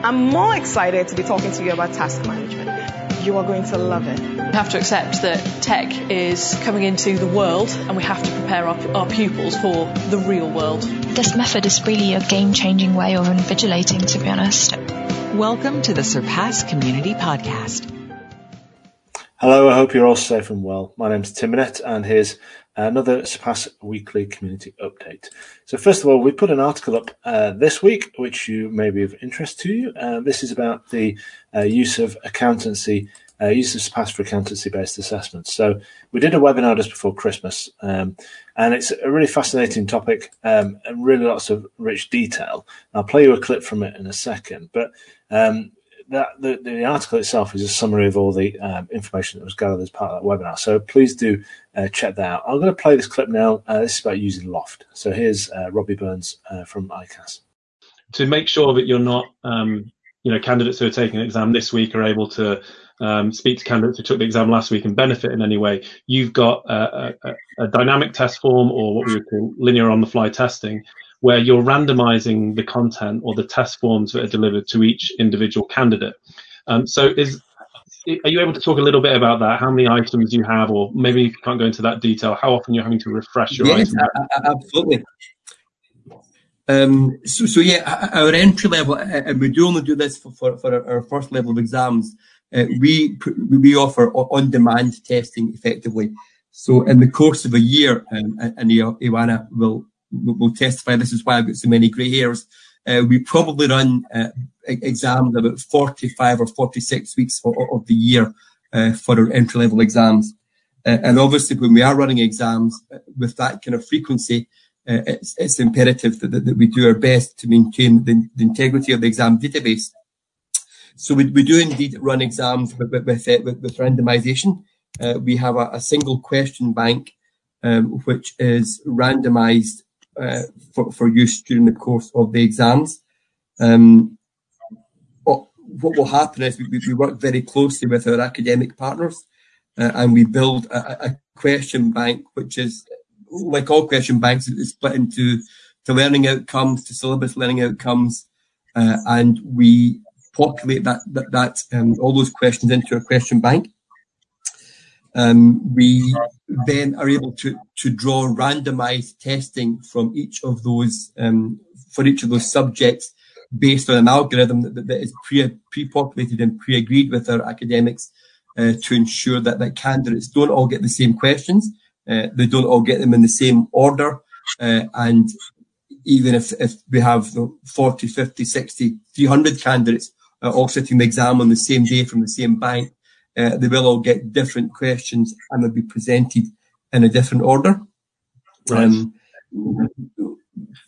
I'm more excited to be talking to you about task management. You are going to love it. We have to accept that tech is coming into the world and we have to prepare our, our pupils for the real world. This method is really a game changing way of invigilating, to be honest. Welcome to the Surpass Community Podcast. Hello, I hope you're all safe and well. My name's Tim Minette, and here's another Surpass Weekly Community Update. So, first of all, we put an article up uh, this week, which you may be of interest to you. Uh, this is about the uh, use of accountancy, uh, use of Surpass for accountancy-based assessments. So, we did a webinar just before Christmas, um, and it's a really fascinating topic um, and really lots of rich detail. I'll play you a clip from it in a second, but um, that the, the article itself is a summary of all the um, information that was gathered as part of that webinar. So please do uh, check that out. I'm going to play this clip now. Uh, this is about using Loft. So here's uh, Robbie Burns uh, from ICAS. To make sure that you're not, um, you know, candidates who are taking an exam this week are able to um, speak to candidates who took the exam last week and benefit in any way. You've got a, a, a dynamic test form or what we would call linear on the fly testing where you're randomizing the content or the test forms that are delivered to each individual candidate. Um, so is are you able to talk a little bit about that? How many items you have, or maybe if you can't go into that detail, how often you're having to refresh your yes, absolutely. Um, so, so yeah, our entry level, and we do only do this for, for, for our first level of exams. Uh, we we offer on-demand testing effectively. So, in the course of a year, um, and Ioana will will testify this is why I've got so many grey hairs. Uh, we probably run uh, exams about 45 or 46 weeks of, of the year uh, for our entry level exams. Uh, and obviously, when we are running exams uh, with that kind of frequency, uh, it's, it's, imperative that, that, that, we do our best to maintain the, the integrity of the exam database. So we, we do indeed run exams with, with, with, with randomization. we have a, a, single question bank, um, which is randomized uh, for, for use during the course of the exams. Um, what will happen is we, we, work very closely with our academic partners uh, and we build a, a, question bank, which is like all question banks, is split into to learning outcomes, to syllabus learning outcomes, uh, and we populate that that, that um, all those questions into a question bank. Um, we then are able to, to draw randomized testing from each of those, um, for each of those subjects based on an algorithm that, that is pre, pre-populated and pre-agreed with our academics uh, to ensure that, that candidates don't all get the same questions. Uh, they don't all get them in the same order. Uh, and even if, if we have 40, 50, 60, 300 candidates uh, all sitting the exam on the same day from the same bank, uh, they will all get different questions and they'll be presented in a different order. Right. Um,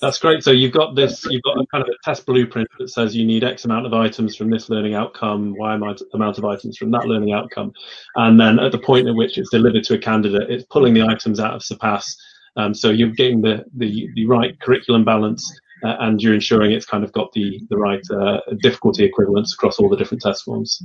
that's great. So you've got this, you've got a kind of a test blueprint that says you need X amount of items from this learning outcome, Y amount of items from that learning outcome. And then at the point at which it's delivered to a candidate, it's pulling the items out of Surpass. Um, so you're getting the, the, the right curriculum balance uh, and you're ensuring it's kind of got the, the right uh, difficulty equivalence across all the different test forms.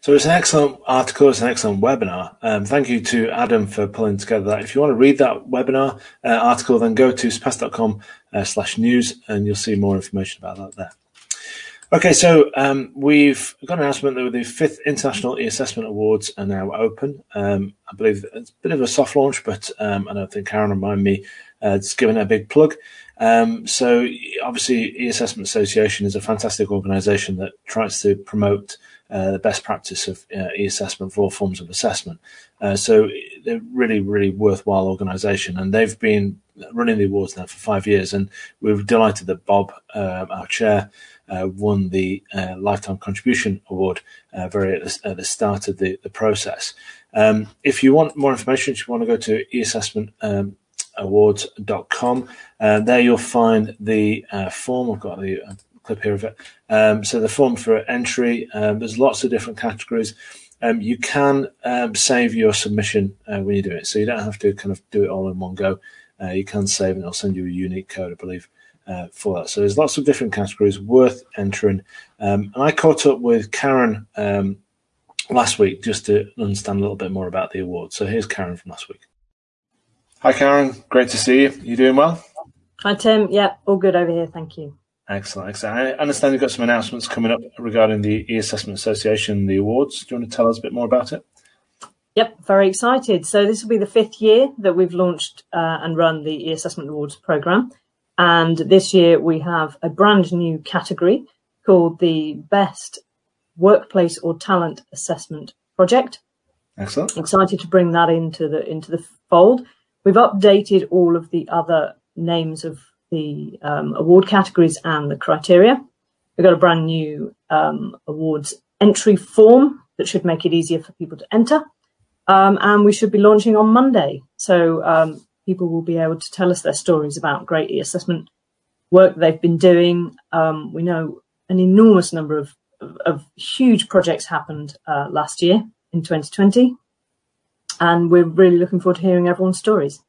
So it's an excellent article, it's an excellent webinar. Um, thank you to Adam for pulling together that. If you want to read that webinar uh, article, then go to surpass.com uh, slash news and you'll see more information about that there. Okay, so um, we've got an announcement that the fifth International E-Assessment Awards are now open. Um, I believe it's a bit of a soft launch, but um, I don't think Karen remind me uh, just giving it a big plug. Um, so obviously, E-Assessment Association is a fantastic organisation that tries to promote uh, the best practice of uh, e-assessment for all forms of assessment. Uh, so they're really, really worthwhile organisation, and they've been running the awards now for five years. And we're delighted that Bob, uh, our chair, uh, won the lifetime contribution award very at the, at the, start of the, the process. Um, if you want more information, if you want to go to e-assessment. Um, awards.com. Uh, there you'll find the uh, form. I've got the clip here of it. Um, so the form for entry, um, there's lots of different categories. Um, you can um, save your submission uh, when you do it, so you don't have to kind of do it all in one go. Uh, you can save, and it'll send you a unique code, I believe, uh, for that. So there's lots of different categories worth entering. Um, and I caught up with Karen um, last week just to understand a little bit more about the award. So here's Karen from last week. Hi, Karen. Great to see you. You doing well? Hi, Tim. Yeah, all good over here. Thank you. Excellent, excellent. I understand you've got some announcements coming up regarding the e-assessment association, the awards. Do you want to tell us a bit more about it? Yep, very excited. So this will be the fifth year that we've launched uh, and run the e-assessment awards program, and this year we have a brand new category called the Best Workplace or Talent Assessment Project. Excellent. Excited to bring that into the into the fold. We've updated all of the other names of the um, award categories and the criteria. We've got a brand new um, awards entry form that should make it easier for people to enter. Um, and we should be launching on Monday. So um, people will be able to tell us their stories about great e-assessment work they've been doing. Um, we know an enormous number of, of, of huge projects happened uh, last year in 2020. And we're really looking forward to hearing everyone's stories.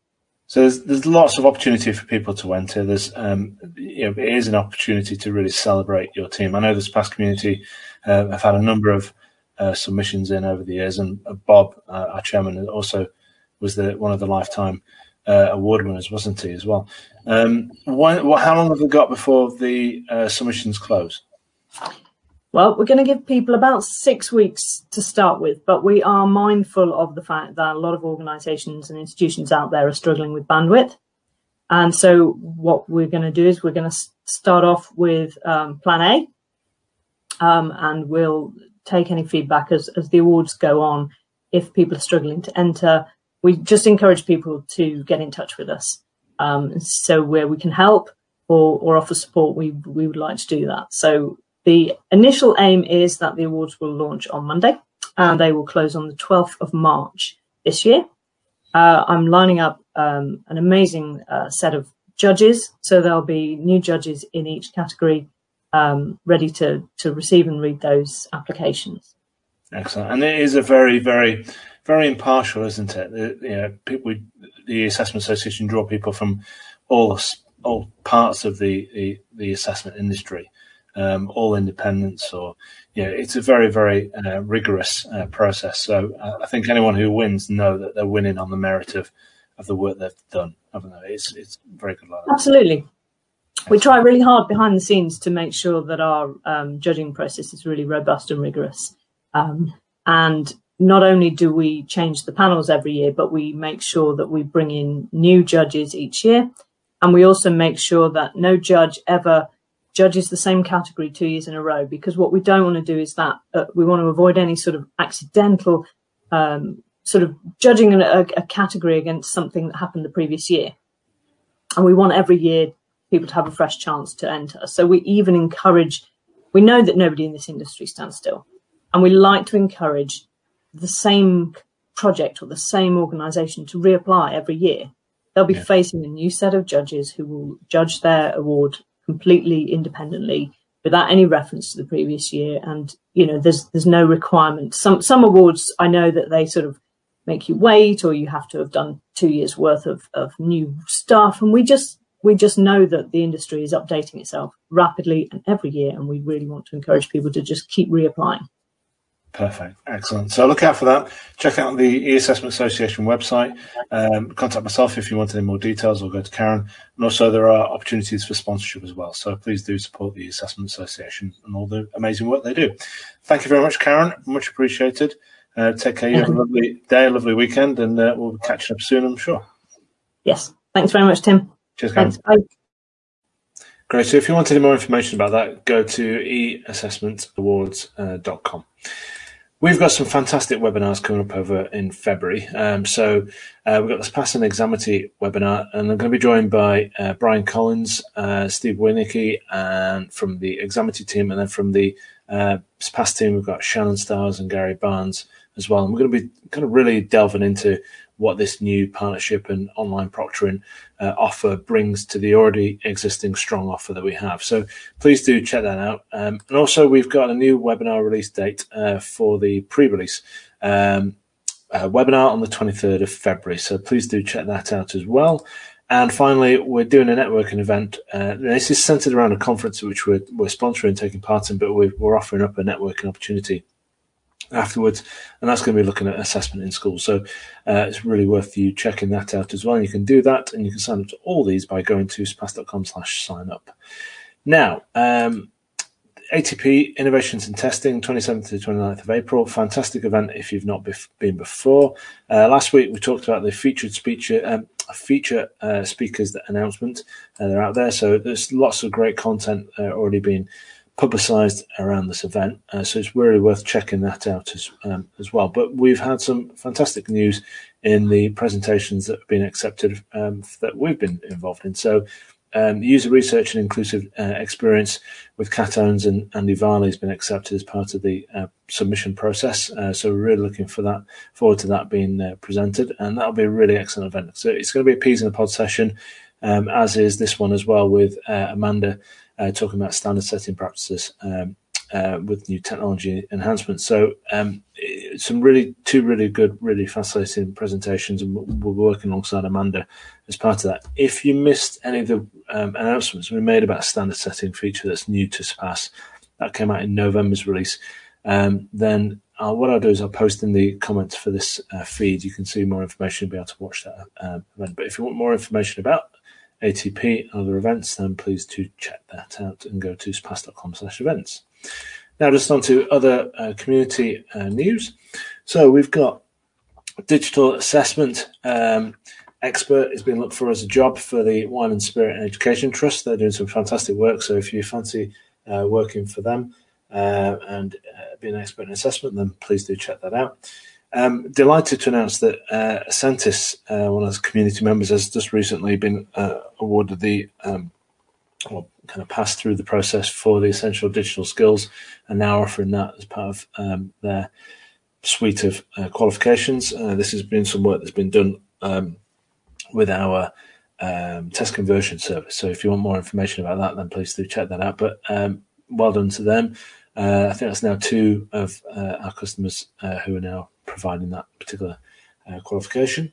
So there's, there's lots of opportunity for people to enter. There's, um, you know, it is an opportunity to really celebrate your team. I know the Surpass community uh, have had a number of uh, submissions in over the years, and uh, Bob, uh, our chairman, also was the one of the lifetime uh, award winners, wasn't he, as well? Um, how long have we got before the uh, submissions close? Well, we're going to give people about six weeks to start with, but we are mindful of the fact that a lot of organisations and institutions out there are struggling with bandwidth. And so, what we're going to do is we're going to start off with um, Plan A, um, and we'll take any feedback as, as the awards go on. If people are struggling to enter, we just encourage people to get in touch with us. Um, so, where we can help or, or offer support, we we would like to do that. So the initial aim is that the awards will launch on Monday and they will close on the 12th of March this year. Uh, I'm lining up um, an amazing uh, set of judges, so there'll be new judges in each category um, ready to, to receive and read those applications. Excellent. And it is a very, very, very impartial, isn't it? The, you know, people, the Assessment Association draw people from all all parts of the, the, the assessment industry um, all independents or you know, it's a very very uh, rigorous uh, process. So uh, I think anyone who wins know that they're winning on the merit of, of the work they've done, haven't they? It's it's very good. Like Absolutely. We try really hard behind the scenes to make sure that our um, judging process is really robust and rigorous. Um, and not only do we change the panels every year, but we make sure that we bring in new judges each year. And we also make sure that no judge ever judges the same category two years in a row because what we don't want to do is that uh, we want to avoid any sort of accidental um, sort of judging a, a, category against something that happened the previous year. And we want every year people to have a fresh chance to enter. So we even encourage, we know that nobody in this industry stands still. And we like to encourage the same project or the same organization to reapply every year. They'll be yeah. facing a new set of judges who will judge their award completely independently without any reference to the previous year. And, you know, there's, there's no requirement. Some, some awards, I know that they sort of make you wait or you have to have done two years worth of, of new stuff. And we just, we just know that the industry is updating itself rapidly and every year. And we really want to encourage people to just keep reapplying. Perfect. Excellent. So look out for that. Check out the E-Assessment Association website. Um, contact myself if you want any more details or go to Karen. And also there are opportunities for sponsorship as well. So please do support the Assessment Association and all the amazing work they do. Thank you very much, Karen. Much appreciated. Uh, take care. You have a lovely day, a lovely weekend, and uh, we'll catch up soon, I'm sure. Yes. Thanks very much, Tim. Cheers, Karen. Thanks. Bye. Great. So if you want any more information about that, go to eassessmentawards.com. Uh, We've got some fantastic webinars coming up over in February. Um, so uh, we've got Surpass and Examity webinar, and I'm going to be joined by uh, Brian Collins, uh, Steve Winicky, and from the Examity team, and then from the uh, Pass team, we've got Shannon Stars and Gary Barnes as well. And we're going to be kind of really delving into what this new partnership and online proctoring uh, offer brings to the already existing strong offer that we have. So please do check that out. Um, and also, we've got a new webinar release date uh, for the pre-release um, uh, webinar on the 23rd of February. So please do check that out as well. And finally, we're doing a networking event. Uh, this is centered around a conference which we're, we're sponsoring, taking part in, but we're, we're offering up a networking opportunity afterwards, and that's going to be looking at assessment in schools. So uh, it's really worth you checking that out as well. And you can do that, and you can sign up to all these by going to surpass.com slash sign up. Now, um, ATP Innovations in Testing, 27th to 29th of April. Fantastic event if you've not bef- been before. Uh, last week we talked about the featured speaker, um, feature uh, speakers announcement. Uh, they're out there, so there's lots of great content uh, already being publicised around this event. Uh, so it's really worth checking that out as um, as well. But we've had some fantastic news in the presentations that have been accepted um, that we've been involved in. So um, user research and inclusive uh, experience with katones and Andy Varley has been accepted as part of the uh, submission process. Uh, so we're really looking for that, forward to that being uh, presented, and that'll be a really excellent event. So it's going to be a peas in a pod session, um, as is this one as well with uh, Amanda uh, talking about standard setting practices. Um, uh, with new technology enhancements. So um, some really two really good, really fascinating presentations, and we're working alongside Amanda as part of that. If you missed any of the um, announcements we made about a standard setting feature that's new to Surpass, that came out in November's release, um, then uh, what I'll do is I'll post in the comments for this uh, feed. You can see more information and be able to watch that um, event. But if you want more information about ATP and other events, then please do check that out and go to surpass.com slash events. Now, just on to other uh, community uh, news. So we've got digital assessment um, expert is being looked for as a job for the Wine and Spirit and Education Trust. They're doing some fantastic work. So if you fancy uh, working for them uh, and uh, being an expert in assessment, then please do check that out. Um, delighted to announce that uh, Ascentis, uh, one of the community members, has just recently been uh, awarded the um, or kind of passed through the process for the essential digital skills and now offering that as part of um, their suite of uh, qualifications. Uh, this has been some work that's been done um, with our um, test conversion service. So if you want more information about that, then please do check that out. But um, well done to them. Uh, I think that's now two of our customers who are now providing that particular uh, qualification.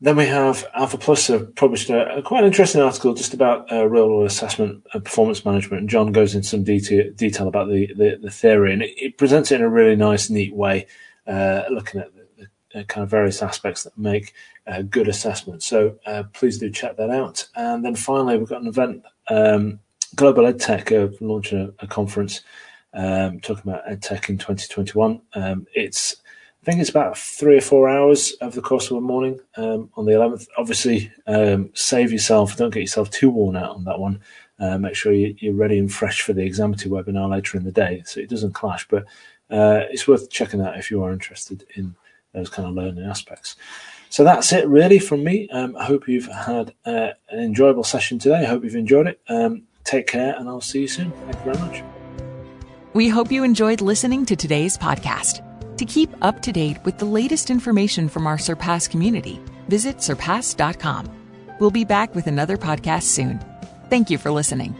Then we have Alpha Plus have published a, a quite interesting article just about uh, real world assessment and performance management. And John goes into some detail, detail about the, the, the theory and it, it, presents it in a really nice, neat way, uh, looking at the, the, kind of various aspects that make uh, good assessment. So uh, please do check that out. And then finally, we've got an event, um, Global EdTech, uh, launching a, a conference um, talking about EdTech in 2021. Um, it's I think it's about three or four hours over the course of a morning um, on the 11th. Obviously, um, save yourself, don't get yourself too worn out on that one. Uh, make sure you, are ready and fresh for the Examity webinar later in the day so it doesn't clash. But uh, it's worth checking out if you are interested in those kind of learning aspects. So that's it really from me. Um, I hope you've had uh, an enjoyable session today. I hope you've enjoyed it. Um, take care and I'll see you soon. Thank you very much. We hope you enjoyed listening to today's podcast. To keep up to date with the latest information from our Surpass community, visit surpass.com. We'll be back with another podcast soon. Thank you for listening.